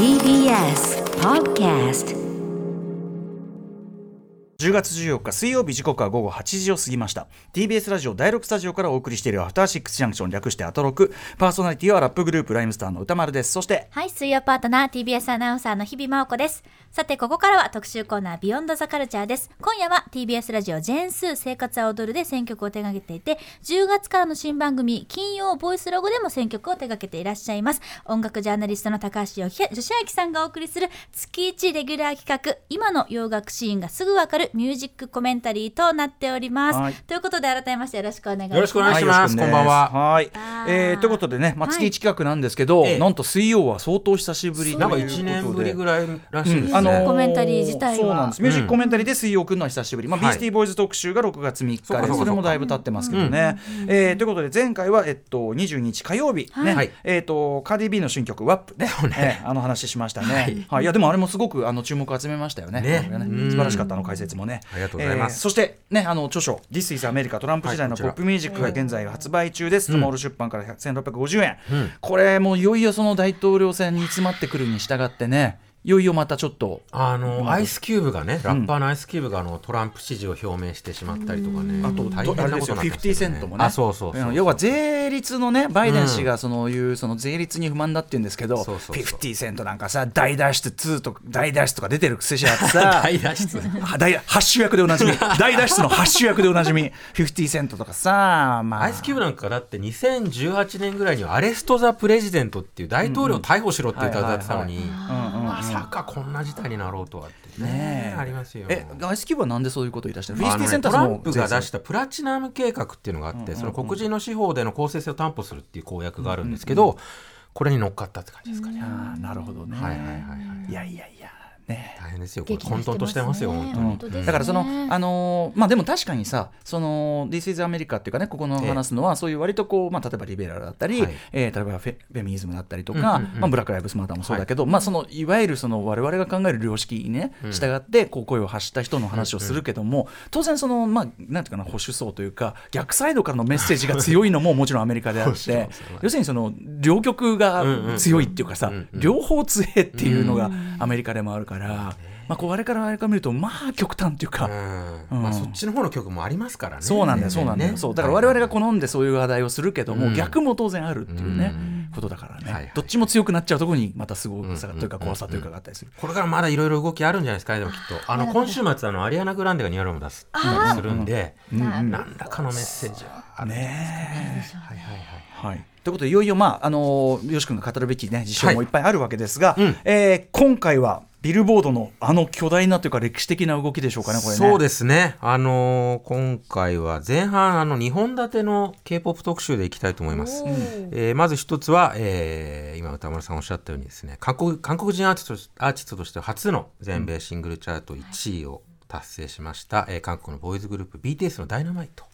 TBS Podcast 10月14日水曜日時刻は午後8時を過ぎました TBS ラジオ第6スタジオからお送りしているアフターシックスジャンクション略してアトロクパーソナリティはラップグループライムスターの歌丸ですそしてはい、水曜パートナー TBS アナウンサーの日々真央子です。さて、ここからは特集コーナービヨンドザカルチャーです。今夜は TBS ラジオジェーンスー生活は踊るで選曲を手掛けていて、10月からの新番組金曜ボイスロゴでも選曲を手掛けていらっしゃいます。音楽ジャーナリストの高橋義明さんがお送りする月1レギュラー企画、今の洋楽シーンがすぐわかるミュージックコメンタリーとなっております。はい。ということで改めましてよろしくお願いします。よろしくお願いします。こんばんは。はい。えーということでね、まあ、はい。月1企画なんですけど、ええ。なんと水曜は相当久しぶりというなんかことで1年ぶりぐらいらしいですね。あのーコメンタリー自体は。そうなんです。ミュージックコメンタリーで水曜くんのは久しぶり、まあ、ビはい。ースティーボーイズ特集が6月3日でそれもだいぶ経ってますけどね、えーということで前回は、えっと、22日火曜日、ね。はい。えー、とカーディビーの新曲「WAP ね」えーあの話しましたね、はい。はい。い、やでもあれもすごくあの注目を集めましたよね。ね。これうん素晴らしかったあの解説もね。ありがとうございます。えーそしてねあの著書「This is America トランプ時代のポップミュージック」が現在発売中です、スモール出版から1650円、うん。これもういよいよその大統領選に詰まってくるに従ってねいよいよまたちょっと。あのアイスキューブがね、ラッパーのアイスキューブがあのトランプ支持を表明してしまったりとかね、あと、あれですよ、変なことになって50ますよセントもね。あ、そうそう要は税率のね、バイデン氏がそのいう、その税率に不満だって言うんですけど、そうそうそう。50セントなんかさ、大脱出2とか、大脱出とか出てるくせしあってさ、大脱出。は 大ハッシュ役でおなじみ、大脱出のハッシュ役でおなじみ、50セントとかさ、まあ。アイスキューブなんかだって2018年ぐらいにはアレスト・ザ・プレジデントっていう大統領を逮捕しろって歌を歌ってたのに。うんうんまさかこんな事態になろうとはってねありますよ。え、アイスキューブはなんでそういうことを言い出したのあの ?50 セねトラントはそのンプが出したプラチナム計画っていうのがあって、その黒人の司法での公正性を担保するっていう公約があるんですけど、これに乗っかったって感じですかね。あーなるほどね。はいはいはいはい。いやいやいや、ね。大変ですよ。これ混沌としてますよ、本当に。だからその、あのーまあでも確かにさその This is America っていうかねここの話すのは、そういう割とこう、まあ、例えばリベラルだったり、はい。えー例えばフェフェミニズムだったりとか、うんうんうん。まあ、ブラック・ライブスマターもそうだけど、まあそのいわゆるその我々が考える良識にねうん。従ってこう声を発した人の話をするけども、当然そのまあなんていうかな保守層というか逆サイドからのメッセージが強いのももちろんアメリカであって要するにその両極が強いっていうかさ、うんうんうん両方強いっていうのがアメリカでもあるから、まあこう我々から我々から見るとまあ極端っていうか。うん。まあそっちの方の曲もありますからね。そうなんだよ、そうなんだよ、そう。だから我々がこ好んでそういう話題をするけども、うん。逆も当然あるっていうね、うことだからね、はいはい。どっちも強くなっちゃうところにまたすごさというかうん怖さというかがあったりする。これからまだいろいろ動きあるんじゃないですかねでもきっと。あの今週末あのアリアナ・グランデがニューアルバム出すするんで何らかのメッセージはあるんじゃないですかねはいはい。はいはい、ということでいよいよ、まああのー、よし君が語るべき、ね、事象もいっぱいあるわけですが、うん。えー今回はビルボードのあの巨大なというか歴史的な動きでしょうかね、これね。そうですね。あのー今回は前半、あの、2本立ての K-POP 特集でいきたいと思います。えーまず一つは、えー今歌丸さんおっしゃったようにですね、韓国韓国人アーティストアーティストとして初の全米シングルチャート1位を達成しました、えー韓国のボーイズグループ BTS のダイナマイト。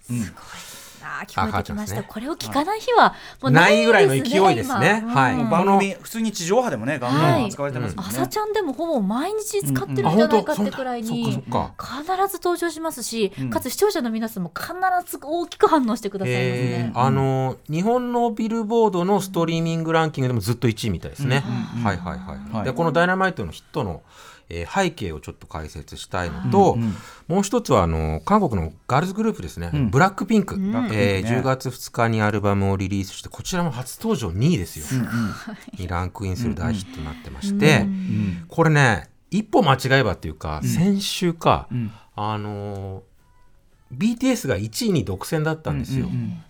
あー聞こえてきました、ね。これを聞かない日はもうないぐらいのです勢いですね。今。はい。うん。番組、普通に地上波でもね、ガンガン使われてますもんね。朝ちゃんでもほぼ毎日使ってるんじうんうんゃないかってくらいに必ず登場しますし、かつ視聴者の皆さんも必ず大きく反応してくださいますね。あのー日本のビルボードのストリーミングランキングでもずっと1位みたいですね。はいはいはい。はい。でこの「ダイナマイト」のヒットの、えー背景をちょっと解説したいのと、もう一つはあの韓国のガールズグループですね、ブラックピンク、えーね。10月2日にアルバムをリリースしてこちらも初登場。2位ですよ、にランクインする大ヒットになってまして、これね一歩間違えばっていうか、先週か、あのー BTS が1位に独占だったんですよ。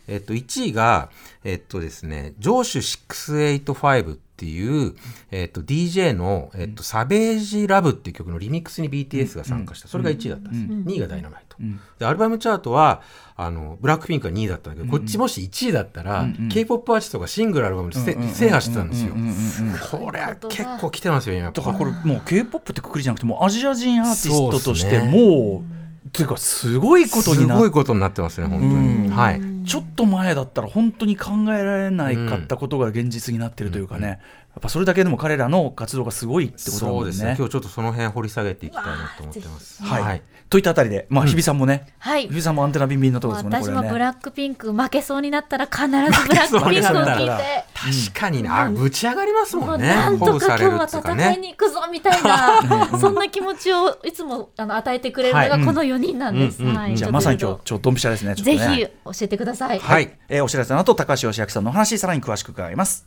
えっと、1位が、えっとですね、上手685っていう、えっと、DJ の、えっと、サベージラブっていう曲のリミックスに BTS が参加した。それが1位だったんです。2位がダイナマイト。で、アルバムチャートは、あの、ブラックピンクが2位だったんだけど、こっちもし1位だったら、K-POP アーティストがシングルアルバムでせ制覇してたんですよ。これは結構来てますよ、今。だからこれもう K-POP ってくくりじゃなくてもうアジア人アーティストとしてもうっていうかすごいことになっすごいことになってますね、本当に。はい。ちょっと前だったら本当に考えられないかったことが現実になってるというかね、っぱそれだけでも彼らの活動がすごいってことだもんね。そうですね。今日ちょっとその辺掘り下げていきたいなと思ってます。はい、はい。といったあたりで、まあ、日比さんもね、はい日比さんもアンテナビンビンのところですもんね、私これね。もブラックピンク負けそうになったら必ずブラックピンクを聞いて。確かにな、あぶち上がりますもんね。なんと鼓舞されるか今日は戦いね。に行くぞみたいな、そんな気持ちをいつもあの与えてくれるのがこの4人なんです。じゃあまさに今日、ちょっとドンピシャですね。ぜひ教えてください。はい。えーお知らせの後、高橋義明さんのお話、さらに詳しく伺います。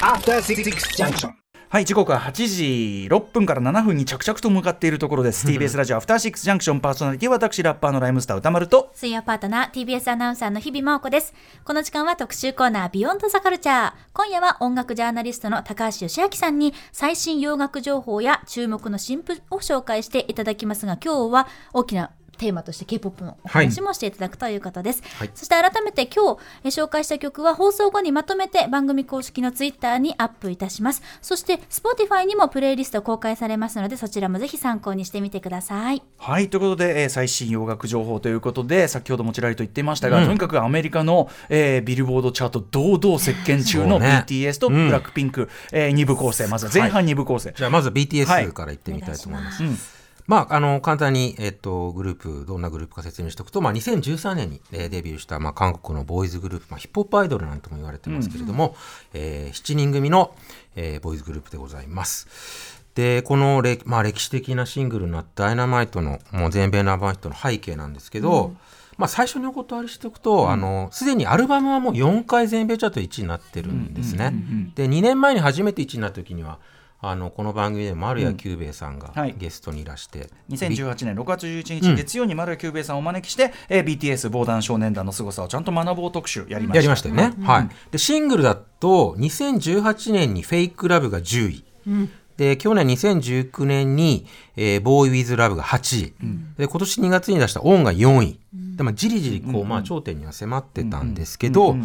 After Six Junction. はい、時刻は8時6分から7分に着々と向かっているところです。TBS ラジオアフターシックスジャンクションパーソナリティは私、ラッパーのライムスター歌丸と、水曜パートナー TBS アナウンサーの日々真央子です。この時間は特集コーナービヨンドザカルチャー。今夜は音楽ジャーナリストの高橋義明さんに最新洋楽情報や注目の新譜を紹介していただきますが、今日は大きなテーマとして K-POP のお話もしていただくということです。はい。そして改めて今日えー紹介した曲は放送後にまとめて番組公式のツイッターにアップいたします。そして Spotify にもプレイリスト公開されますのでそちらもぜひ参考にしてみてください。はい、ということで、えー最新洋楽情報ということで、先ほどもちらりと言っていましたが、とにかくアメリカの、えービルボードチャート堂々席巻中の BTS とうん。ブラックピンク、え2部構成、まずは前半2部構成。じゃあまずはい。BTS から行ってみたいと思います。うんまあ、あの簡単に、えっと、グループどんなグループか説明しておくと、まあ、2013年に、えーデビューした、まあ、韓国のボーイズグループ、まあ、ヒップホップアイドルなんとも言われてますけれども、えー7人組の、えーボーイズグループでございます。でこのれ、まあ、歴史的なシングルになった「ダイナマイトのもう全米ナンバーヒットの背景なんですけど、まあ、最初にお断りしておくと、あのすでにアルバムはもう4回全米チャート1位になってるんですね。で2年前に初めて1位になった時にはあのこの番組で丸谷久兵衛さんがはいゲストにいらして、2018年6月11日月曜に丸谷久兵衛さんをお招きして、えー BTS 防弾少年団の凄さをちゃんと学ぼう特集やりました。やりましたよね。はい。で、シングルだと、2018年にフェイクラブが10位。で、去年2019年に、えー、ボーイ・ウィズ・ラブが8位。で、今年2月に出したオンが4位。で、まあ、じりじり、こう、まあ、頂点には迫ってたんですけど、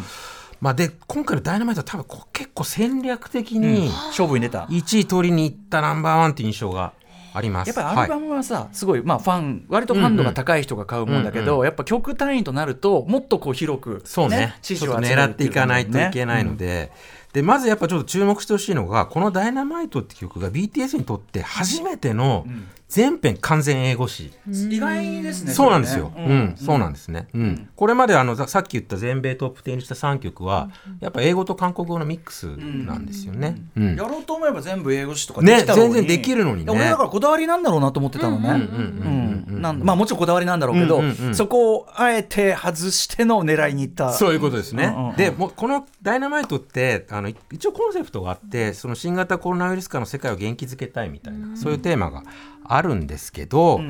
まあ、で、今回のダイナマイトは多分結構戦略的に勝負に出た。1位取りに行ったナンバーワンっていう印象があります。やっぱりアルバムはさ、すごい、まあ、ファン割とファン度が高い人が買うもんだけど、やっぱ曲単位となるともっとこう広く、そうね。支持を狙っていかないといけないので、でまずやっぱちょっと注目してほしいのがこの「ダイナマイトって曲が BTS にとって初めての全編完全英語詞、意外ですね。そうなんですよ、うん。そうなんですね、うん。これまであのささっき言った全米トップ10にした3曲は、やっぱ英語と韓国語のミックスなんですよね、うん。やろうと思えば全部英語詞とかねできたのに。全然できるのにね。俺だからこだわりなんだろうなと思ってたのね。うんなんまあもちろんこだわりなんだろうけど、うんうんうん。そこをあえて外しての狙いに行った。そういうことですね。うんうんうん。でもうこの「ダイナマイト」ってあのい一応コンセプトがあってその新型コロナウイルス禍の世界を元気づけたいみたいな、そういうテーマがあるんですけど、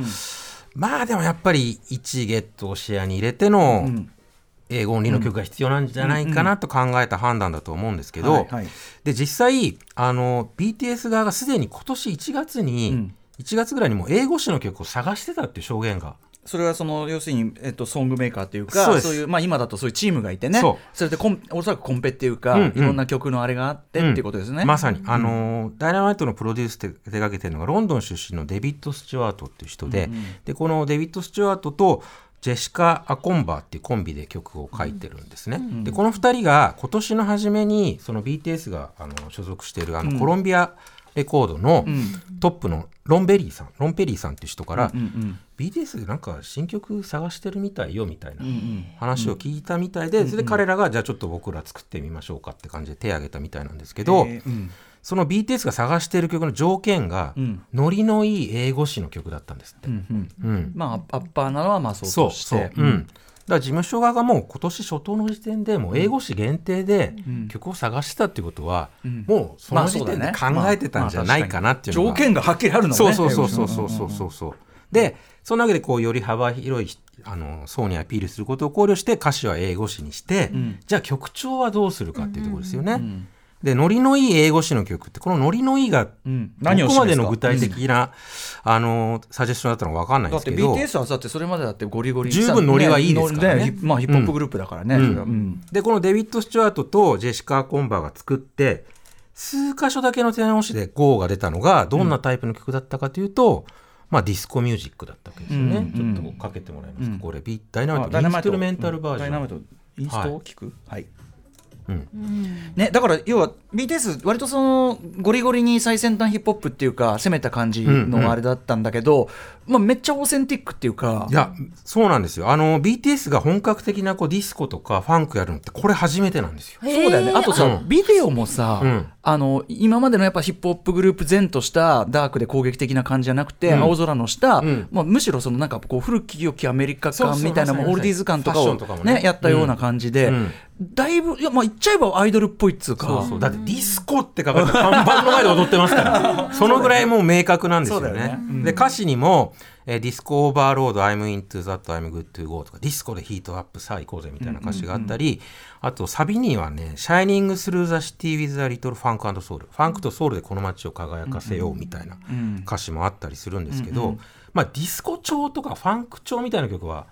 まあでもやっぱり1ゲットを視野に入れての英語オンリーの曲が必要なんじゃないかなと考えた判断だと思うんですけど、で実際あの BTS 側がすでに今年1月に、ん。1月ぐらいにもう英語詞の曲を探してたっていう証言がそれはその要するに、えっと、ソングメーカーというかそういう、まあ、今だとそういうチームがいてね。そう。れでコンおそらくコンペっていうか、うんうん。いろんな曲のあれがあって、っていうことですね。まさに、あのーダイナマイトのプロデュース手手掛けてるのがロンドン出身のデビッド・スチュワートっていう人で,、でこのデビッド・スチュワートとジェシカ・アコンバーっていうコンビで曲を書いてるんですね。でこの2人が今年の初めにその BTS があの所属しているあのコロンビアレコードのトップのロンベリーさんロンペリーさんっていう人から、うんうん BTS でなんか新曲探してるみたいよみたいな話を聞いたみたいで、それで彼らがじゃあちょっと僕ら作ってみましょうかって感じで手を挙げたみたいなんですけど、えーうん。その BTS が探している曲の条件が、ん。ノリのいい英語詞の曲だったんですって。うんうん。うん。まあアッパーなのはまあそうそうとして。そう、うん、だから事務所側がもう今年初頭の時点でもう英語誌限定で曲を探してたってことは、もうその時点で考えてたんじゃないかなっていう条件がはっきりあるのね。そうそうそうそうそうそうそうでそのわけでこうより幅広いあの層にアピールすることを考慮して歌詞は英語誌にして、じゃあ曲調はどうするかっていうところですよね。でノリのいい英語詞の曲ってこのノリのいいがうん。どこまでの具体的な、あのサジェスションだったのか分かんないんだってですけど BTS はだってそれまでだってゴリゴリ十分ノリはいいですからね。ヒまあヒップホップグループだからね。うん。うん。でこのデビッド・スチュワートとジェシカ・コンバーが作って数箇所だけの手直しで GO が出たのがどんなタイプの曲だったかというと、まあ、ディスコミュージックだったわけですよね、うん。ちょっとかけてもらえますか、これビダイナマイあト。インストゥルメンタルバージョン、ダイナマイトインストはい。を聞く？はい。ね、だから要は BTS 割とそのゴリゴリに最先端ヒップホップっていうか攻めた感じのあれだったんだけど、まあ、めっちゃオーセンティックっていうかいやそうなんですよ。あの BTS が本格的なこうディスコとかファンクやるのってこれ初めてなんですよ。そうだよね。あとさ、うん。ビデオもさ、うんあの今までのやっぱヒップホップグループ前としたダークで攻撃的な感じじゃなくて、うん。青空の下、うん。まあ、むしろそのなんかこう古き良きアメリカ感みたいなオールディーズ感とかをね。ねやったような感じで、うん。だいぶいやまあ言っちゃえばアイドルっぽいっつうか。そうそう。だってディスコって書かれた看板の前で踊ってますから。そのぐらいもう明確なんですよね。よね。うん。で歌詞にも、えーディスコオーバーロード I'm into that I'm good to go とかディスコでヒートアップさあ行こうぜみたいな歌詞があったり、あとサビにはね Shining through the city with a little funk and soul ファンクとソウルでこの街を輝かせようみたいな歌詞もあったりするん。ですけど、まあディスコ調とかファンク調みたいな曲は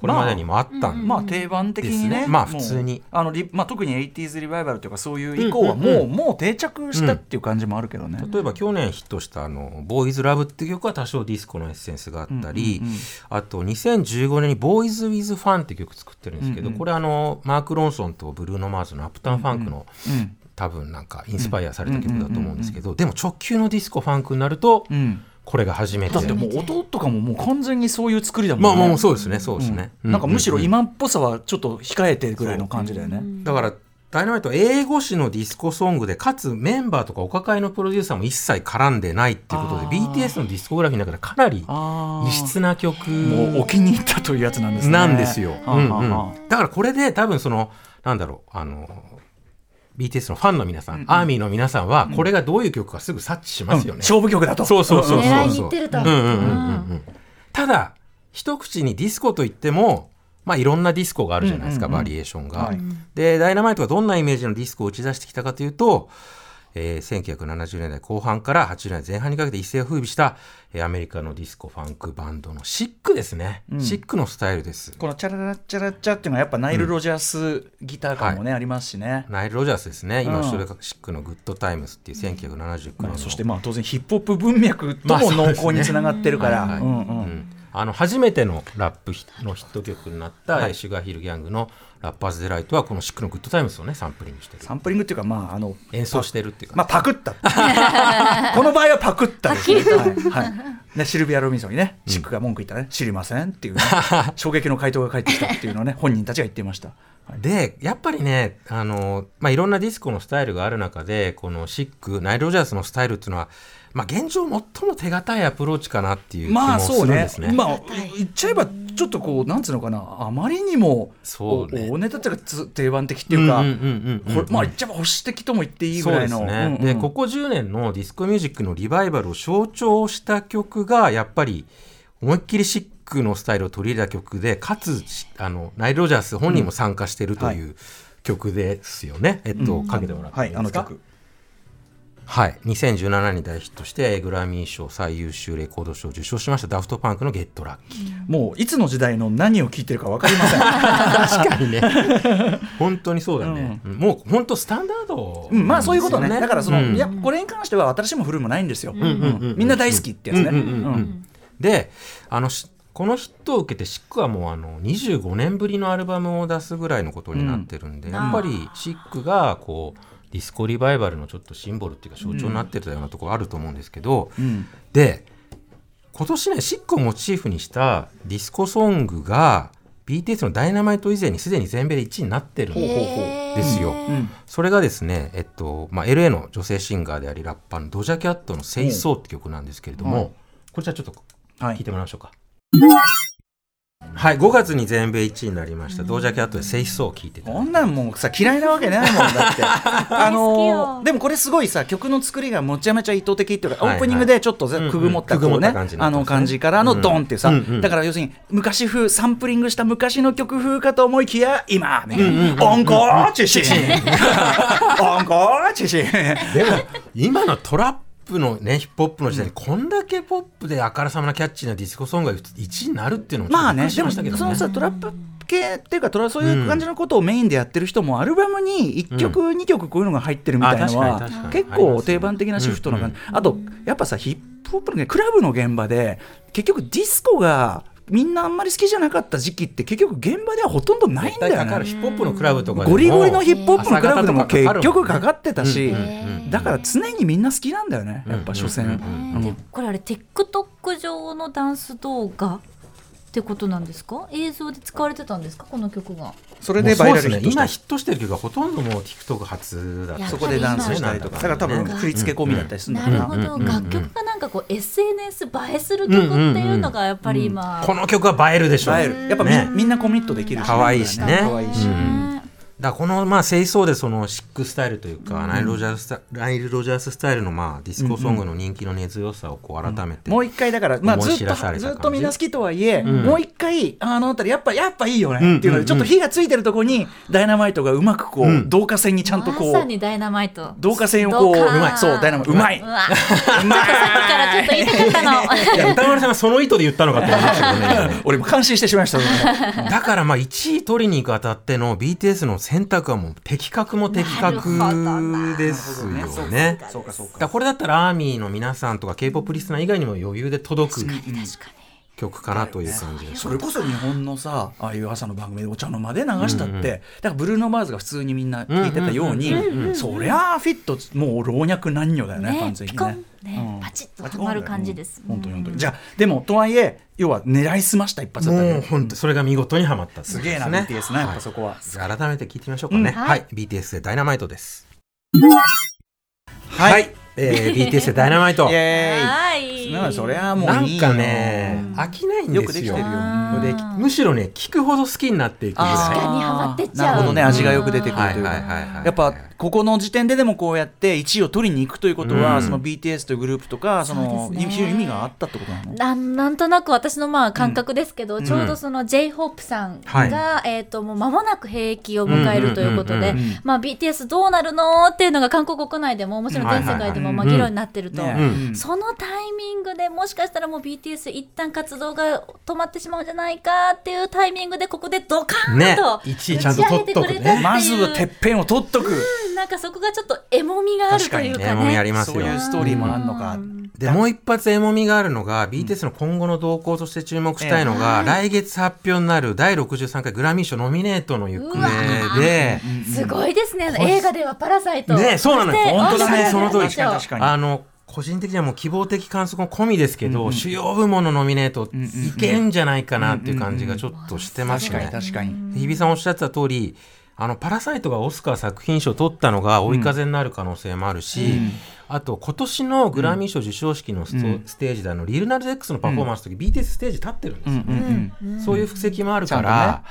これまでにもあったんで、まあ定番的にね。ですね。まあ普通に。あのリ、まあ、特に 80s リバイバルというかそういう以降はもう,、もう定着したっていう感じもあるけどね、例えば去年ヒットしたあの「ボーイズラブっていう曲は多少ディスコのエッセンスがあったり、あと2015年に「ボーイズ・ウィズ・ファン」っていう曲作ってるんですけど、これあのマーク・ロンソンとブルーノ・マーズの「アップタウン・ファンクの」うん多分なんかインスパイアされた曲だと思うんですけど、でも直球のディスコ・ファンクになると、うんこれが初めて。だってもう音とかももう完全にそういう作りだもんまあね、もうそうですねそうですね、うなんかむしろ今っぽさはちょっと控えてぐらいの感じだよね。だからダイナマイトは英語詞のディスコソングでかつメンバーとかお抱えのプロデューサーも一切絡んでないっていうことであー。BTS のディスコグラフィーの中でかなり異質な曲もうお気に入ったというやつなんですね。なんですよ。だからこれで多分そのなんだろうあの BTS のファンの皆さん、アーミーの皆さんはこれがどういう曲かすぐ察知しますよね。勝負曲だと。そうそうそうそうってると。うんうんうんうんうん。ただ一口にディスコといってもまあいろんなディスコがあるじゃないですか、うんうんうん。バリエーションが。はい。でダイナマイトがどんなイメージのディスコを打ち出してきたかというと、えー1970年代後半から80年代前半にかけて一世を風靡した、えーアメリカのディスコファンクバンドのシックですね、うん。シックのスタイルです。このチャララッチャラッチャっていうのはやっぱナイル・ロジャースギター感もね、ありますしね。ナイル・ロジャースですね、今、うんシックの Good Times っていう1979年の、まあ、そしてまあ当然ヒップホップ文脈とまあも濃厚につながってるから。はいはいうんうん。うん。あの初めてのラップヒのヒット曲になった、はい。えーシュガーヒルギャングの「 Rapper's Delight」はこのシックの Good Times をねサンプリングしてる。サンプリングっていうかまああの演奏してるっていうか、まあパクった。この場合はパクったですね。はい。はい。ねシルビア・ロビンソンにね、チックが文句言ったらね、知りませんっていうね、衝撃の回答が返ってきたっていうのをね、本人たちが言っていました。はい。でやっぱりねあの、まあ、いろんなディスコのスタイルがある中でこのシックナイル・ロジャースのスタイルっていうのは、まあ、現状最も手堅いアプローチかなっていう気まあもすそうね。るんですね。まあ言っちゃえばちょっとこうなんつうのかなあまりにもそうね。お大ネタっていうかつ定番的っていうか、まあ言っちゃえば保守的とも言っていいぐらいの。ね、うんうん。でここ10年のディスコミュージックのリバイバルを象徴した曲がやっぱり思いっきりシックのスタイルを取り入れた曲でかつあのナイル・ロジャース本人も参加してるという曲ですよね、えっと、かけてもらってはいいいですか？あの曲はい、2017年に大ヒットしてグラミー賞最優秀レコード賞を受賞しましたダフトパンクの「ゲットラッキー。もういつの時代の何を聞いてるか分かりません。確かにね。本当にそうだね、うん。もう本当スタンダード、うんまあそういうことね。だからその、うん。いやこれに関しては私も古いもないんですよ、みんな大好きってやつね、であのしこのヒットを受けてシックはもうあの25年ぶりのアルバムを出すぐらいのことになってるんで、うん。やっぱりシックがこうディスコリバイバルのちょっとシンボルっていうか象徴になってたようなところあると思うんですけど、うん。で今年ねシックをモチーフにしたディスコソングが BTS の「ダイナマイト以前にすでに全米で1位になってるんですよ。うん。それがですね、えっとまあ、LA の女性シンガーでありラッパーのドジャキャットの「セイソーって曲なんですけれども、はい。こちらちょっとはい。聞いてもらいましょうか。はい、5月に全米1位になりました、ドージャキャットで「セイソーを聞いてた。こんなんもうさ嫌いなわけないもんだって。あのよ。ーでもこれすごいさ曲の作りがめちゃめちゃ意図的っていうか、はいはい。オープニングでちょっとくぐもったくぐもこうねった感じになあの感じからのドンってさ、うんうん。だから要するに昔風サンプリングした昔の曲風かと思いきや今みたいな「オンコーチシン」「温故知新」でも今のトラップのねヒップホップの時代にこんだけポップであからさまなキャッチーなディスコソングが1位になるっていうのもちょっとびっくりしまあねでもましたけどね。そのさトラップ系っていうかトラそういう感じのことをメインでやってる人もアルバムに1曲、2曲こういうのが入ってるみたいなのは結構定番的なシフトな感じ、あとやっぱさヒップホップのねクラブの現場で結局ディスコがみんなあんまり好きじゃなかった時期って結局現場ではほとんどないんだよ絶対かかるねヒップホップのクラブとかゴリゴリのヒップホップのクラブでも結局かかってたし、だから常にみんな好きなんだよねやっぱ所詮、これあれ TikTok 上のダンス動画ってことなんですか？映像で使われてたんですか？この曲が。それでバイラルヒットした。今ヒットしてる曲がほとんどもう TikTok 初だった。やそこでダンスしたりとか。だから多分振り付け込みだったりするんだ。なろうな、るほど、うん。楽曲がなんかこう SNS 映えする曲っていうのがやっぱり今、この曲は映えるでしょ映える。やっぱみ,、ね。みんなコミットできるし、可愛いしね。可愛いし、うんだこのまあ清掃でそのシックスタイルというか、ナイル・ロジャーススタナイル・ロジャーススタイルのまあディスコソングの人気の根強さをこう改めて、もう一回だから、まあ、ずっとずっとみんな好きとはいえ、ん。もう一回あのあたりやっぱやっぱいいよねっていうので、ちょっと火がついてるところにダイナマイトがうまくこう、うん。導火線にちゃんとこうまさにダイナマイト。導火線をこううまい。そうダイナマイト。うまい。うわちょっとさっきからちょっと言いたかったの。い。や歌丸さんがその意図で言ったのかと思いましたけどね。俺も感心してしまいましたね。だからまあ1位取りに行くあたっての BTS の選択はもう的確も的確ですよね。そうかそうか。だからこれだったらアーミーの皆さんとか K-POP リスナー以外にも余裕で届く曲かなという感じです。それこそ日本のさああいう朝の番組でお茶の間で流したって、だからブルーノ・マーズが普通にみんな聞いてたように、そりゃあフィットもう老若男女だよねね完全にね。ね、うん。パチッとはまる感じです、本当に本当に。じゃあでもとはいえ要は狙いすました一発だったもうね本当それが見事にはまったすげえなですね BTS なやっぱそこは、じゃあ改めて聞いてみましょうかね。うん。は、はいい BTS でダイナマイトです。はい、えー BTS でダイナマイト。イエーそれはもなうんいいよ。かね、飽きないんですよ。よくできてるよ。でむしろね、聞くほど好きになっていく。ぐらい。確かにハマってっちゃう。なるほどね味がよく出てくるというか。はいはいはいはいやっぱここの時点ででもこうやって1位を取りに行くということは、うん。その BTS というグループとかその非常に意味があったってことなの？なんなんとなく私のまあ感覚ですけど、ちょうどその j ホープさんが、はえっ、ともう間もなく兵役を迎えるということでうんうんうんうん、まあ BTS どうなるのっていうのが韓国国内でももちろん全世界でもまあ議論になってると。ねうん。そのタイミングでもしかしたらもう BTS 一旦活動が止まってしまうんじゃないかっていうタイミングでここでドカーンね。と一位ちゃんと取っとくね打ち上げてくれたっていうまずはてっぺんを取っとく。うん。なんかそこがちょっとエモみがあるというかね、もみあね。りますよ。そういう。ストーリーもあるのか、でもう一発エモみがあるのが BTS の今後の動向として注目したいのが、来月発表になる第63回グラミー賞ノミネートの行うわ方で、すごいですね。あの映画ではパラサイト。ねそうなのよ。本当だね。あその通りあの個人的にはもう希望的観測も込みですけど、主要部門のノミネートいけんじゃないかなっていう感じがちょっとしてます確かにね。確かに、日比さんおっしゃってた通りあのパラサイトがオスカー作品賞を取ったのが追い風になる可能性もあるし、あと今年のグラミー賞授賞式のステージであのリルナルズ X のパフォーマンスの時、BTS ステージ立ってるんですよ、うんうんそういう布石もあるから、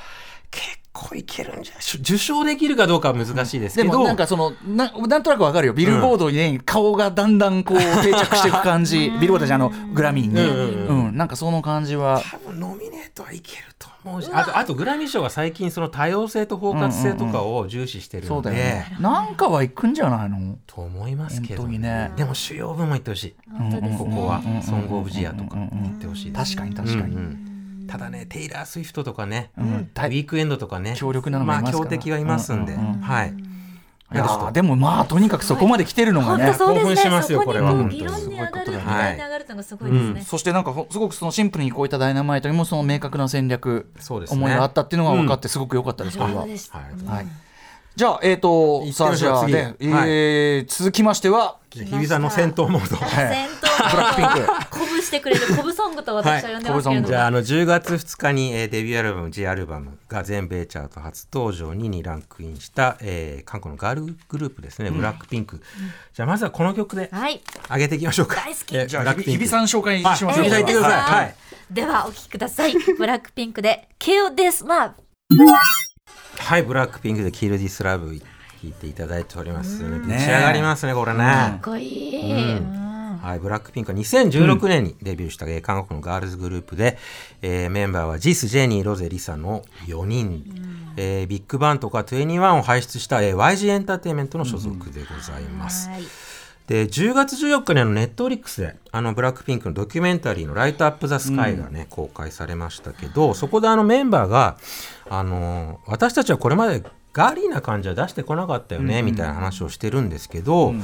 結構いけるんじゃない？受賞できるかどうかは難しいですけど、でもなんかそのななんとなくわかるよ。ビルボードに、ね顔がだんだんこう定着していく感じ。ビルボードじゃあのグラミーに、うんうんなんかその感じは。多分ノミネートはいけると思うし。あとあとグラミー賞は最近その多様性と包括性とかを重視してるので、なんかは行くんじゃないの？と思いますけど、ね。でも主要部門行ってほしい、ね。ここは。うんうんソング・オブ・ジアとか行ってほしい確かに確かに、うんうんただねテイラー・スウィフトとかね、うん。ウィークエンドとかね強力なのもいまあますから。強敵はいますんで、はい。いやーでもまあとにかくそこまで来てるのが本ね。興奮しますよそこれは。本当にす。ごいことだね。そしてなんかほすごくそのシンプルにこういったダイナマイトにもその明確な戦略、思いがあったっていうのが分かってすごく良かったです、これはそう。でした。はい。はい。じゃあ、えっ、と行ってみさあじゃあましょう次。で、えー続きましては、日比さんの戦闘モード。戦闘 ブラックピンクしてくれる鼓舞ソングと私は呼んでますけれども。じゃああの10月2日に、えーデビューアルバム G アルバムが全米チャート初登場に2ランクインした、えー韓国のガールグループですね、ブラックピンク、じゃあまずはこの曲ではい。上げていきましょうか。大好き。えーじゃあブラックピンク。日比さん紹介しましょうはい。日比さん言ってください。はい。はいではお聴きください。ブラックピンクで Kill This Love。はいブラックピンクで「Kill This Love」聴いていただいております。ねぶねち上がりますねこれね、かっこいい。うんうんはい、ブラックピンクは2016年にデビューした、えー韓国のガールズグループで、えーメンバーはジス、ジェニー、ロゼ、リサの4人、えービッグバンとか2NE1 を輩出した、えー YG エンターテインメントの所属でございます。はい。で10月14日にあのネットフリックスであのブラックピンクのドキュメンタリーの「ライトアップ・ザ・スカイ」がね、公開されましたけどそこであのメンバーが、あの私たちはこれまでガーリーな感じは出してこなかったよね、みたいな話をしてるんですけど、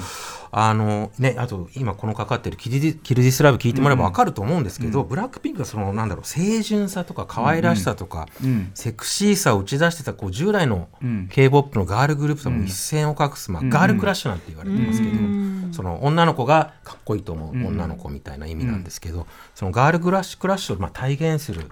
あのね、あと今このかかってるキルディスラブ聞いてもらえば分かると思うんですけど、ブラックピンクはそのなんだろう清純さとか可愛らしさとか、うんセクシーさを打ち出してたこう従来のうん。K-POP のガールグループとも一線を画す、まあ、ガールクラッシュなんて言われてますけど、その女の子がかっこいいと思う女の子みたいな意味なんですけど、そのガールクラッシュクラッシュをまあ体現する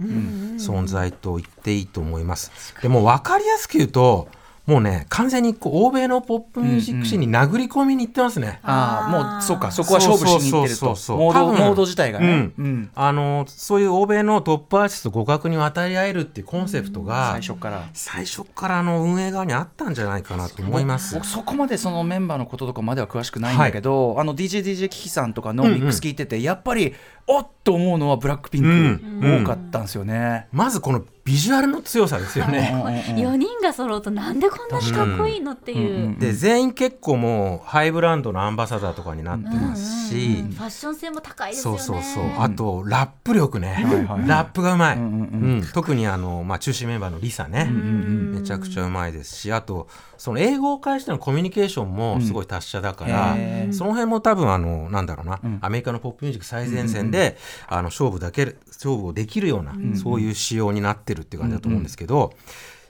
存在と言っていいと思います。でも分かりやすく言うともうね完全にこう欧米のポップミュージックシーンに殴り込みに行ってますね。ああもうそうかそこは勝負しに行ってると。モード多分モード自体がね、うん。うん。あのそういう欧米のトップアーティスト互角に渡り合えるっていうコンセプトが最初から。最初からの運営側にあったんじゃないかなと思います。僕そこまでそのメンバーのこととかまでは詳しくないんだけど、あの DJDJ キキさんとかのミックス聞いてて、やっぱりおっと思うのはブラックピンク多かったんですよね。まずこのビジュアルの強さですよね。4人が揃うとなんでこんなにかっこいいのっていう、うんうんで全員結構もうハイブランドのアンバサダーとかになってますし、ファッション性も高いですよね。そうそうそう。あとラップ力ね、はいはいラップがうまい、うんうんうん特にあの、まあ、中心メンバーのリサね、めちゃくちゃうまいです。しあとその英語を介してのコミュニケーションもすごい達者だから、その辺も多分あのなんだろうな、アメリカのポップミュージック最前線で、あの勝負だけ勝負をできるような、そういう仕様になってるっていう感じだと思うんですけど、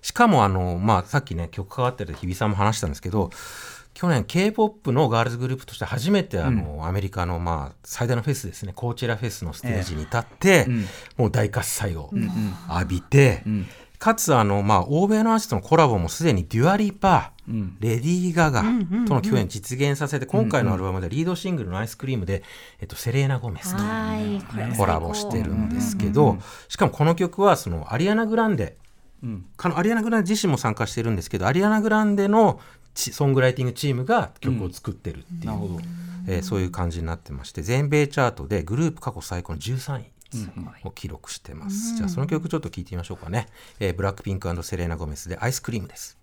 しかもあの、まあ、さっきね曲関わってる日比さんも話したんですけど去年 k p o p のガールズグループとして初めてあの、アメリカの、まあ、最大のフェスですね。コーチェラフェスのステージに立って、ん。もう大喝采を浴びて、かつあの、まあ、欧米のアーティストのコラボもすでにデュアリーパレディー・ガガとの共演実現させて、今回のアルバムでリードシングルの「アイスクリームで」えっと、セレーナ・ゴメスとコラボしてるんですけど、しかもこの曲はそのアリアナ・グランデ、かのアリアナ・グランデ自身も参加してるんですけどアリアナ・グランデのチソングライティングチームが曲を作ってるっていう、なるほど。えーそういう感じになってまして全米チャートでグループ過去最高の13位を記録してます、じゃあその曲ちょっと聴いてみましょうかね、えーブラックピンクセレーナ・ゴメスでアイスクリームです。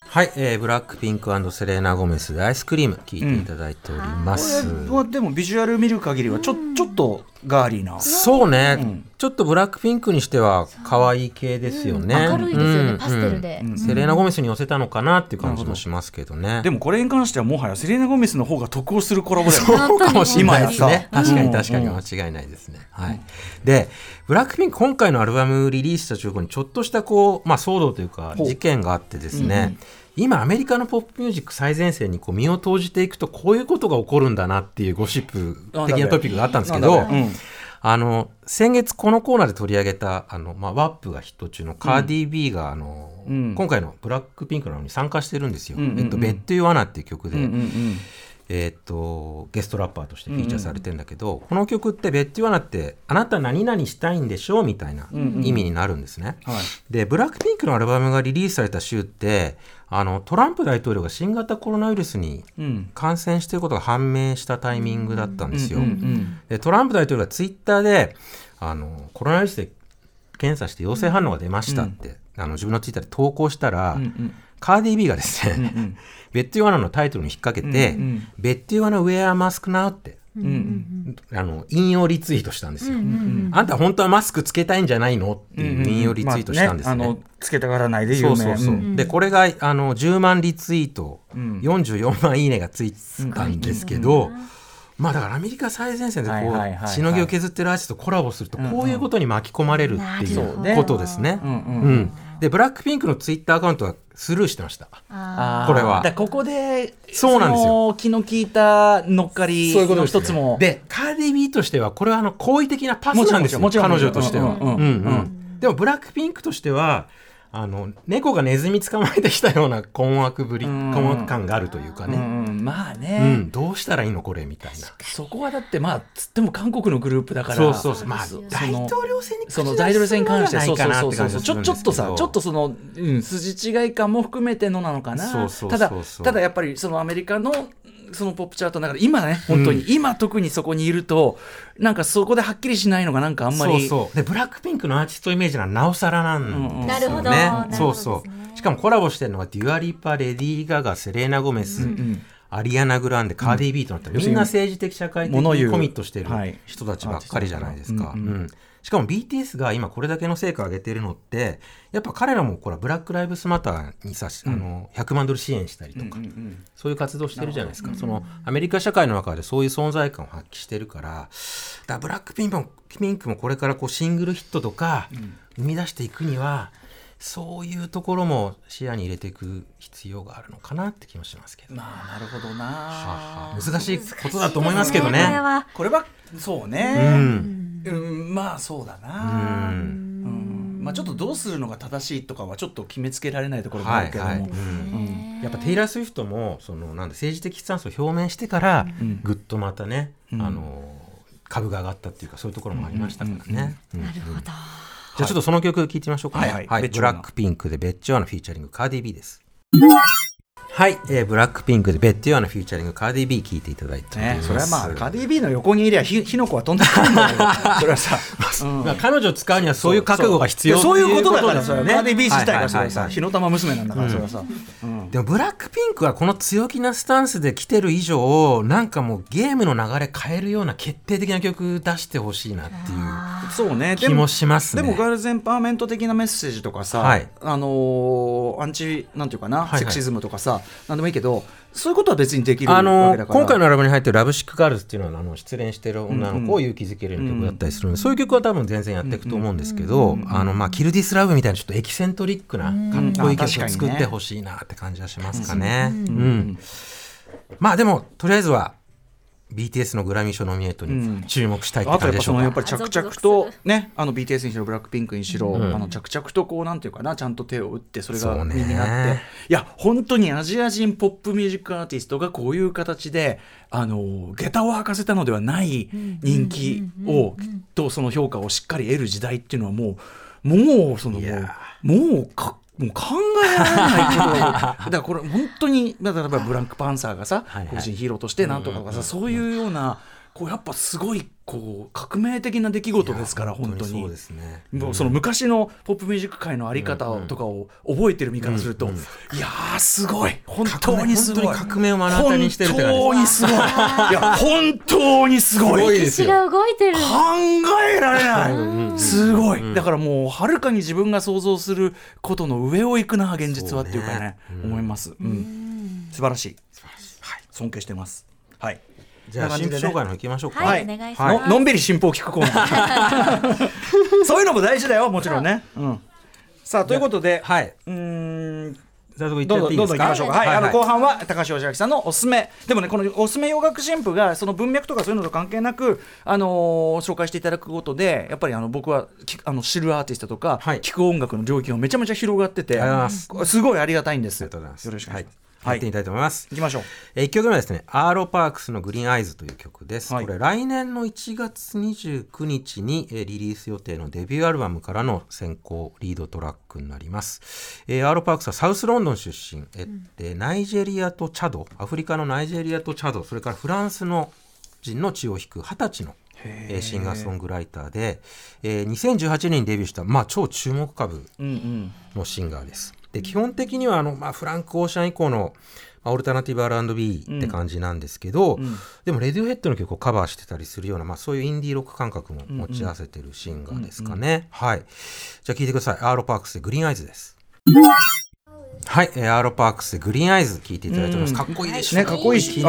はい、えーブラックピンクセレーナ・ゴメスでアイスクリーム聴いていただいております、これはでもビジュアル見る限りはちょちょっとガーリーな。そうね、ちょっとブラックピンクにしては可愛い系ですよね、明るいですよね。うん。パステルで。うん。セレーナ・ゴメスに寄せたのかなっていう感じもしますけどね。でもこれに関してはもはやセレーナ・ゴメスの方が得をするコラボだよ。ね。そうかもしれないです今やね。さ。確かに確かに間違いないですね。はい。で、ブラックピンク今回のアルバムリリースした直後にちょっとしたこう、まあ騒動というか事件があってですね、今アメリカのポップミュージック最前線にこう身を投じていくとこういうことが起こるんだなっていうゴシップ的なトピックがあったんですけど、あの先月このコーナーで取り上げたあの、まあ、ワップがヒット中のカーディー・ビーが、あのうん。今回のブラックピンクなのに参加してるんですよ。うんうんうん。えっと、ベッド・ユアナっていう曲で、うんうんうんえー、とゲストラッパーとしてフィーチャーされてるんだけど、この曲って「ベッティワナ」って「あなた何々したいんでしょ?」みたいな意味になるんですね。はいでブラックピンクのアルバムがリリースされた週ってあのトランプ大統領が新型コロナウイルスにうん感染していることが判明したタイミングだったんですよ。うんうんでトランプ大統領がツイッターであのコロナウイルスで検査して陽性反応が出ましたって、あの自分のツイッターで投稿したら、うんうんカーディー・ビーがですね、うんうん。ベッド・ユアナのタイトルに引っ掛けて、うんうんベッド・ユアナ・ウェア・マスク・ナウってうんうんあの引用リツイートしたんですよ。うんあんた本当はマスクつけたいんじゃないの？っていう引用リツイートしたんですね。まああのつけたがらないで有名。そうそうそう。んでこれがあの10万リツイート、うん。44万いいねがついたんですけど、まあだからアメリカ最前線でこう、しのぎを削ってるアーティストとコラボするとこういうことに巻き込まれるっていうことですね。うんうん。うんでブラックピンクのツイッターアカウントはスルーしてました。ああー。これは。ここでそうなんですよ。気の利いた乗っかりの一つも。でカーディビーとしてはこれはあの好意的なパスなんですよ彼女としては。でもブラックピンクとしてはあの猫がネズミ捕まえてきたような困惑ぶりうん。困惑感があるというかうんね、うん。まあうね、ん。どうしたらいいのこれみたいな。そこはだってまあつっても韓国のグループだから。そうそうそう。まあ大統領選に口その大統領選に関してするのそうはないかなって感じそうそうそう。ちょちょっとさちょっとその、うん、筋違い感も含めてのなのかな。そうそうそう。そうただただやっぱりそのアメリカのそのポップチャートの中で今ね本当に、今特にそこにいるとなんかそこではっきりしないのがなんかあんまり。そうそう。でブラックピンクのアーティストイメージはなおさらなんですよね。なるほどなるほどそうそう。しかもコラボしてるのがデュアリパレディー・ガガセレーナ・ゴメス、んアリアナ・グランデカーディ・ビーとなったら、みんな政治的社会的にコミットしているはい。人たちばっかりじゃないですか。う。んうん。うん。しかも BTS が今これだけの成果を上げてるのってやっぱ彼らもこれブラック・ライブスマターにさ、あの100万ドル支援したりとか、そういう活動してるじゃないですか、そのアメリカ社会の中でそういう存在感を発揮してるからだブラックピンクもピンクもこれからこうシングルヒットとか生み出していくには、そういうところも視野に入れていく必要があるのかなって気もしますけど、まあなるほどな。難しいことだと思いますけどこれね。はこれはそううね、ん。うんまあそうだうな、ん。うん。まあ、ちょっとどうするのが正しいとかはちょっと決めつけられないところもあるけども、はいはい。うん。やっぱテイラー・スウィフトもそのなんだ政治的スタンスを表明してから、ん。ぐっとまたね、うん。あの株が上がったっていうかそういうところもありましたからね。うん。なるほど。じゃあちょっとその曲聞いてみましょうかね。はいはいブラックピンクで Bet You Wanna featuring カーディビーです。はい、えー、ブラックピンクで Bet You Wanna featuring カーディビー聞いていただいてね。それはまあカーディビーの横にいりゃ火火の粉は飛んでくるんだけどそれはさ、うん。まあ彼女を使うにはそういう覚悟が必要そういうことだからそれはカーディビー自体がそれはさ火の玉娘なんだからそれはさ、うん。でもブラックピンクはこの強気なスタンスで来てる以上なんかもうゲームの流れ変えるような決定的な曲出してほしいなっていうそうね気もしますね。でもガールズエンパワーメント的なメッセージとかさ、はい。あのーアンチなんていうかな、いはい。セクシズムとかさなんでもいいけどそういうことは別にできるわあのけだから。今回のアルバムに入ってる「ラブシックガールズ」っていうのはあの失恋してる女の子を勇気づけるような曲だったりするので、そういう曲は多分全然やっていくと思うんですけど、あのまあ Kill This Love みたいなちょっとエキセントリックなかっこいい曲を作ってほしいなって感じはしますかね。うん。まあでもとりあえずは BTS のグラミー賞ノミネートに注目したいって感じでしょうか？のやっぱり着々と。ねあの BTS にしろブラックピンクにしろ、ん。あの着々とこうなんていうかなちゃんと手を打ってそれが身になって。いや本当にアジア人ポップミュージックアーティストがこういう形であの下駄を履かせたのではない人気をとその評価をしっかり得る時代っていうのはもうもうそのもいうやもうかもう考えられないけど。だからこれ本当に例えばブラックパンサーがさはいはい。個人ヒーローとしてなんとかとかさそういうようなこうやっぱすごいこう革命的な出来事ですから本当にそうですね。もうその昔のポップミュージック界のあり方とかを覚えてる身からすると、うんうん。いやーすごい。本当にすごい。本当に革命を目の当たりにしてるって感じ本当にすごい。いや本当にすごい。考えられないすごい、だからもうはるかに自分が想像することの。上を行くな現実はってい。うかねねうん思い。ます、うん、素晴らしいはい、尊敬してますはいじゃあ新婦紹介の方行きましょうか。はい、はいお願いします。ののんびり進歩を聞くコーナー そういうのも大事だよもちろんね、うん、さあということで、はい。うーんどんどんどんゃっていいですか？どん行きましょうか。はい、はいあの後半は高橋義明さんのおすすめ。でもね、このおすすめ洋楽新婦がその文脈とかそういうのと関係なく、あのー紹介していただくことで、やっぱりあの僕はきあの知るアーティストとか、はい聴く音楽の領域がめちゃめちゃ広がってて、ありがとうございますごいありがたいんです。ありがとうございます。よろしくお願いします。はい、やってみたいと思います。行きましょう。えー1曲目はですね、アーロパークスの Green Eyes という曲です。はいこれ来年の1月29日に、えーリリース予定のデビューアルバムからの先行リードトラックになります。えーアーロパークスはサウスロンドン出身、えでナイジェリアとチャド、アフリカのナイジェリアとチャド、それからフランスの人の血を引く二十歳のえーシンガーソングライターで、えー2018年にデビューした、まあ、超注目株うんうん。のシンガーです。で基本的にはあの、まあ、フランク・オーシャン以降のまあオルタナティブ R&B って感じなんですけど、でもレディオヘッドの曲をカバーしてたりするような、まあ、そういうインディーロック感覚も持ち合わせてるシンガーですかね。はい。じゃあ聴いてください。アーロパークスで Green Eyes です。はい、えーアーロパークスで Green Eyes 聴いていただいております。かっこいいでしょね、かっこいいいし。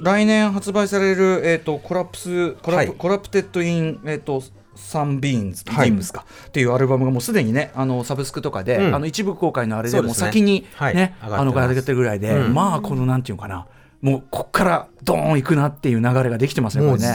来年発売される、えっ、と、コラプス、コラプ、はい Collapsed in、えっ、と。 Sunbeams、はい。ビームスか。っていうアルバムがもうすでにねあのサブスクとかで、うん。あの一部公開のあれでもうそうですね。先にはい。ね上がってるぐらいで、うん。まあこのなんていうのかなもうこっからドーンいくなっていう流れができてますねこもうれね。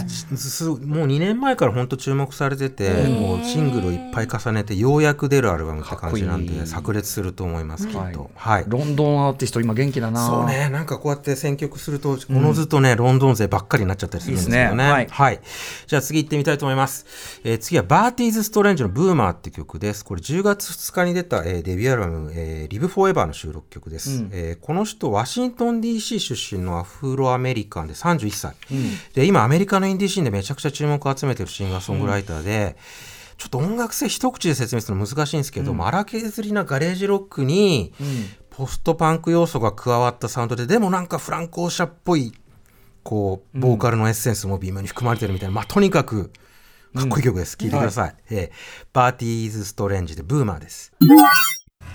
もう2年前から本当注目されてて、もうシングルをいっぱい重ねてようやく出るアルバムって感じなんで炸裂すると思いますきっはいと。はいロンドンアーティスト今元気だな。そうね、なんかこうやって選曲すると、おのずとね、ロンドン勢ばっかりになっちゃったりするんですけどね。ねはいはい。じゃあ次行ってみたいと思います。えー次はバーティーズ・ストレンジのブーマーって曲です。これ10月2日に出た、えーデビューアルバム、えー、リブ・フォーエバーの収録曲です、えーこの人、ワシントン DC 出身のアフロアメリカンで31歳。で、今アメリカのインディーシーンでめちゃくちゃ注目を集めてるシンガーソングライターで、ちょっと音楽性一口で説明するの難しいんですけど、荒削りなガレージロックに、ポストパンク要素が加わったサウンドででもなんかフランク・オーシャっぽいこうボーカルのエッセンスも微妙に含まれてるみたいな、まあとにかくかっこいい曲です。聴、いてください。えーバーティーズ・ストレンジでブーマーです。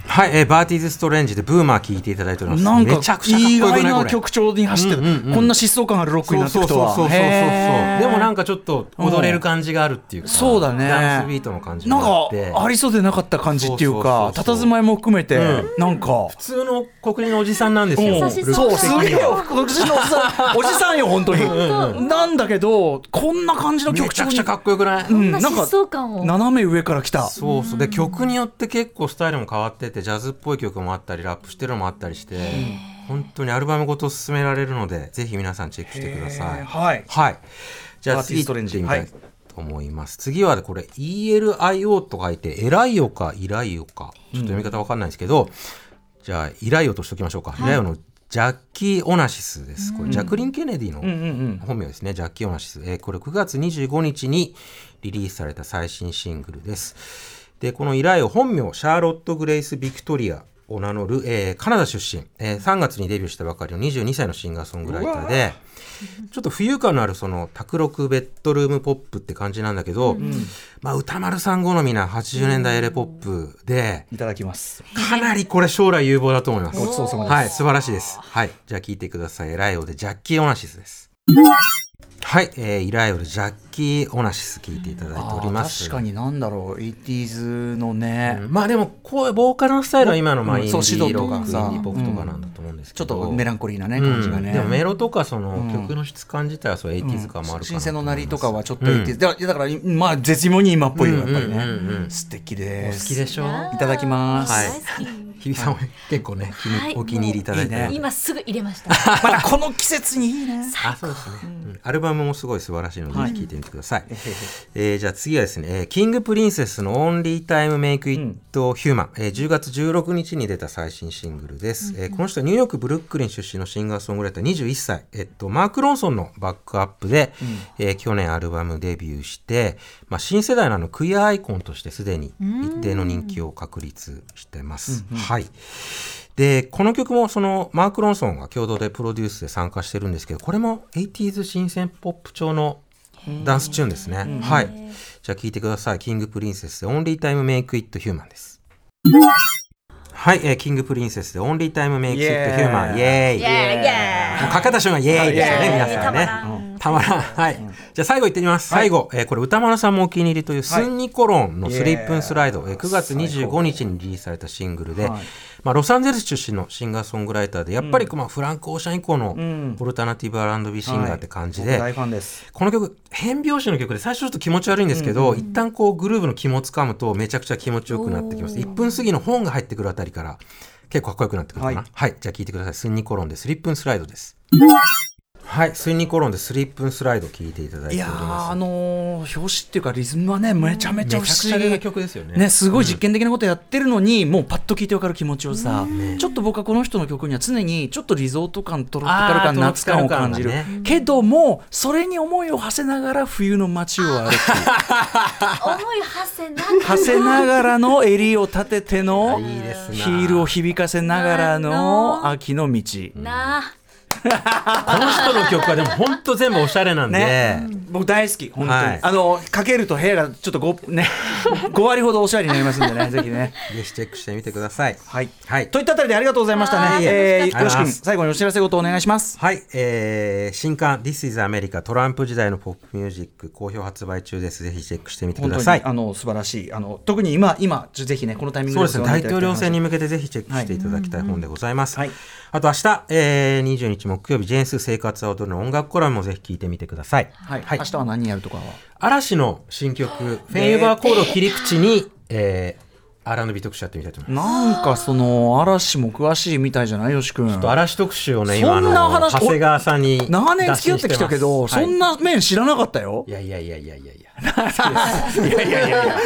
はい、えーバーティーズ・ストレンジでブーマー聴いていただいております。なんかめちゃくちゃかっこ意よくない？外な曲調に走ってる、うんうんうんこんな疾走感あるロックになってそういくとはそうそうそうそうでもなんかちょっと踊れる感じがあるっていうか、そうだねダンスビートの感じなんかありそうでなかった感じっていうかそうそうそう佇まいも含めて、うなんか普通の国民のおじさんなんですようんそうそうすげえよおじさんおじさんよ本当になんだけどこんな感じのめ曲調にちゃくちゃかっこよくない、うんなんか走感を斜め上から来たそうそうで曲によって結構スタイルも変わっててジャズっぽい曲もあったりラップしてるのもあったりして本当にアルバムごと進められるのでぜひ皆さんチェックしてください。はい。はい。じゃあ次行ってみたいと思います、次はこれ ELIO と書いてエライオかイライオか。ちょっと読み方わかんないですけど、じゃあイライオとしておきましょうか、イライオのジャッキー・オナシスです。これジャクリン・ケネディのうんうんうん。本名ですね、ジャッキー・オナシス、えーこれ9月25日にリリースされた最新シングルです。で、このイライオ本名、シャーロット・グレイス・ビクトリアを名乗る、えーカナダ出身、えー3月にデビューしたばかりの22歳のシンガーソングライターで、ちょっと浮遊感のあるその卓録ベッドルームポップって感じなんだけど、まあ歌丸さん好みな80年代エレポップで、いただきますかなりこれ将来有望だと思います。ごちそうさまですはい、素晴らしいです。はい、じゃあ聞いてください。エライオでジャッキー・オナシスです。はい、えー、イライオでジャッキー・オナシス聞いていただいております。確かになんだろう 80s のね、まあでもこういうボーカルのスタイルは今のまあうんインディーロック、インデとかさ。ィーポップとかなんだと思うんですけど、ちょっとメランコリーなねうん。感じがね、でもメロとかそのうん。曲の質感自体はそう 80s 感もあるかなと思います、新鮮のなりとかはちょっとうん 80s、だからだからまあ絶妙に今っぽいよやっぱりね、うんうんうんうん。素敵おです。好きでしょいただきます、はい日比さんも結構ね、はい。お気に入りいただいて。ね。今すぐ入れました。またこの季節にいいねあ。そうですね、うん。アルバムもすごい素晴らしいので、聴い。てみてください、えーじゃあ次はですね、えーキングプリンセスの「オンリータイムメイクイットヒューマン、えー10月16日に出た最新シングルです、えーこの人はニューヨークブルックリン出身のシンガーソングライター21歳、えっと、マーク・ロンソンのバックアップで、えー去年アルバムデビューして、まあ、新世代のあのクイアアイコンとしてすでに一定の人気を確立してます、はいでこの曲もそのマーク・ロンソンが共同でプロデュースで参加してるんですけどこれも 80s シンセポップ調のダンスチューンですね。はい。じゃあ聴いてください。 King Princess で Only Time Makes It Human です。はい、えー King Princess で Only Time Makes It Human。イエーイ。イエーイイエーイもうかけた瞬間イエーイですよね、皆さんね。たまらん。はい。じゃあ最後いってみます。最後、えーこれ歌丸さんもお気に入りというスンニコロンのスリップンスライド、えー9月25日にリリースされたシングルで、はい。まあ、ロサンゼルス出身のシンガーソングライターで、やっぱりまあフランク・オーシャン以降のん。オルタナティブ R&B シンガーって感じで、はい僕大ファンです。この曲変拍子の曲で最初ちょっと気持ち悪いんですけど、一旦こうグルーヴの肝つかむとめちゃくちゃ気持ちよくなってきます。1分過ぎの本が入ってくるあたりから結構かっこよくなってくるかな。ははい。い、じゃあ聴いてください。スンニコロンでスリップンスライドですはいスンニコロンでスリップンスライド聴いていただいておりいやーますあのー表紙っていうかリズムはねめちゃめちゃ不思議めちゃくちゃな曲ですよね。ね、すごい実験的なことやってるのに、もうパッと聞いてわかる気持ちよさ、ちょっと僕はこの人の曲には常にちょっとリゾート感トロピカル感夏感を感じる、トロピカル感けどもそれに思いを馳せながら冬の街を歩き 思い馳せな馳せながらの襟を立ててのヒールを響かせながらの秋の道。なあ。この人の曲はでも本当全部おしゃれなんで、ね、僕大好き本当に、はい。あのかけると部屋がちょっとごね 5割ほどおしゃれになりますんでね ぜひね。ぜひチェックしてみてください。はい。はい。といったあたりでありがとうございましたはいね。え。ー、よし君、最後にお知らせごとお願いします。はい、えー、新刊 This is America トランプ時代のポップミュージック好評発売中です。ぜひチェックしてみてください。あの素晴らしい。あの特に今今ぜひねこのタイミングそうですね、大統領選に向向けてぜひチェックしていただきたい本でございます。はい。あと明日、えー、20日木曜日、ジェーンス生活は踊るの音楽コラムもぜひ聞いてみてください。はい、はい。明日は何やるとかは？嵐の新曲、フェイバーコードを切り口に、えー、R&B 特集やってみたいと思います。なんかその嵐も詳しいみたいじゃない？よし君。ちょっと嵐特集をね、そ今あのんな話長谷川さんに長年付き合ってきたけど、そんな面知らなかったよ。い、やいやいやいやいやいや。いやいやいやいや。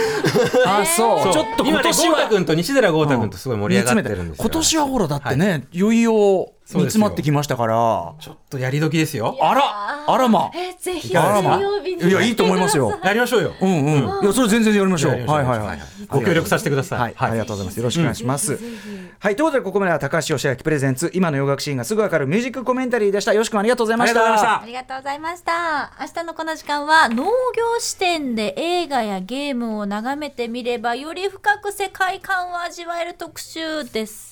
あそう。ちょっと今年今ね、豪太は君と西寺豪太君とすごい盛り上がってるんですよ。今年はほらだってね、いよいよ煮詰まってきましたから。ちょっとやり時ですよ。あらあらま。えぜひ水あらま。曜日に。いやいいと思いますよ。やりましょうよ。うんうん。いやそれ全然やりましょう。やりましょう。はいはいはい。ご協力させてください。はい、ありがとうございます。よろしくお願いします。はい、ということで、ここまでは高橋義明プレゼンツ、今の洋楽シーンがすぐわかるミュージックコメンタリーでした。よしくんありがとうございました。ありがとうございました。ありがとうございました。明日のこの時間は農業視点で映画やゲームを眺めてみればより深く世界観を味わえる特集です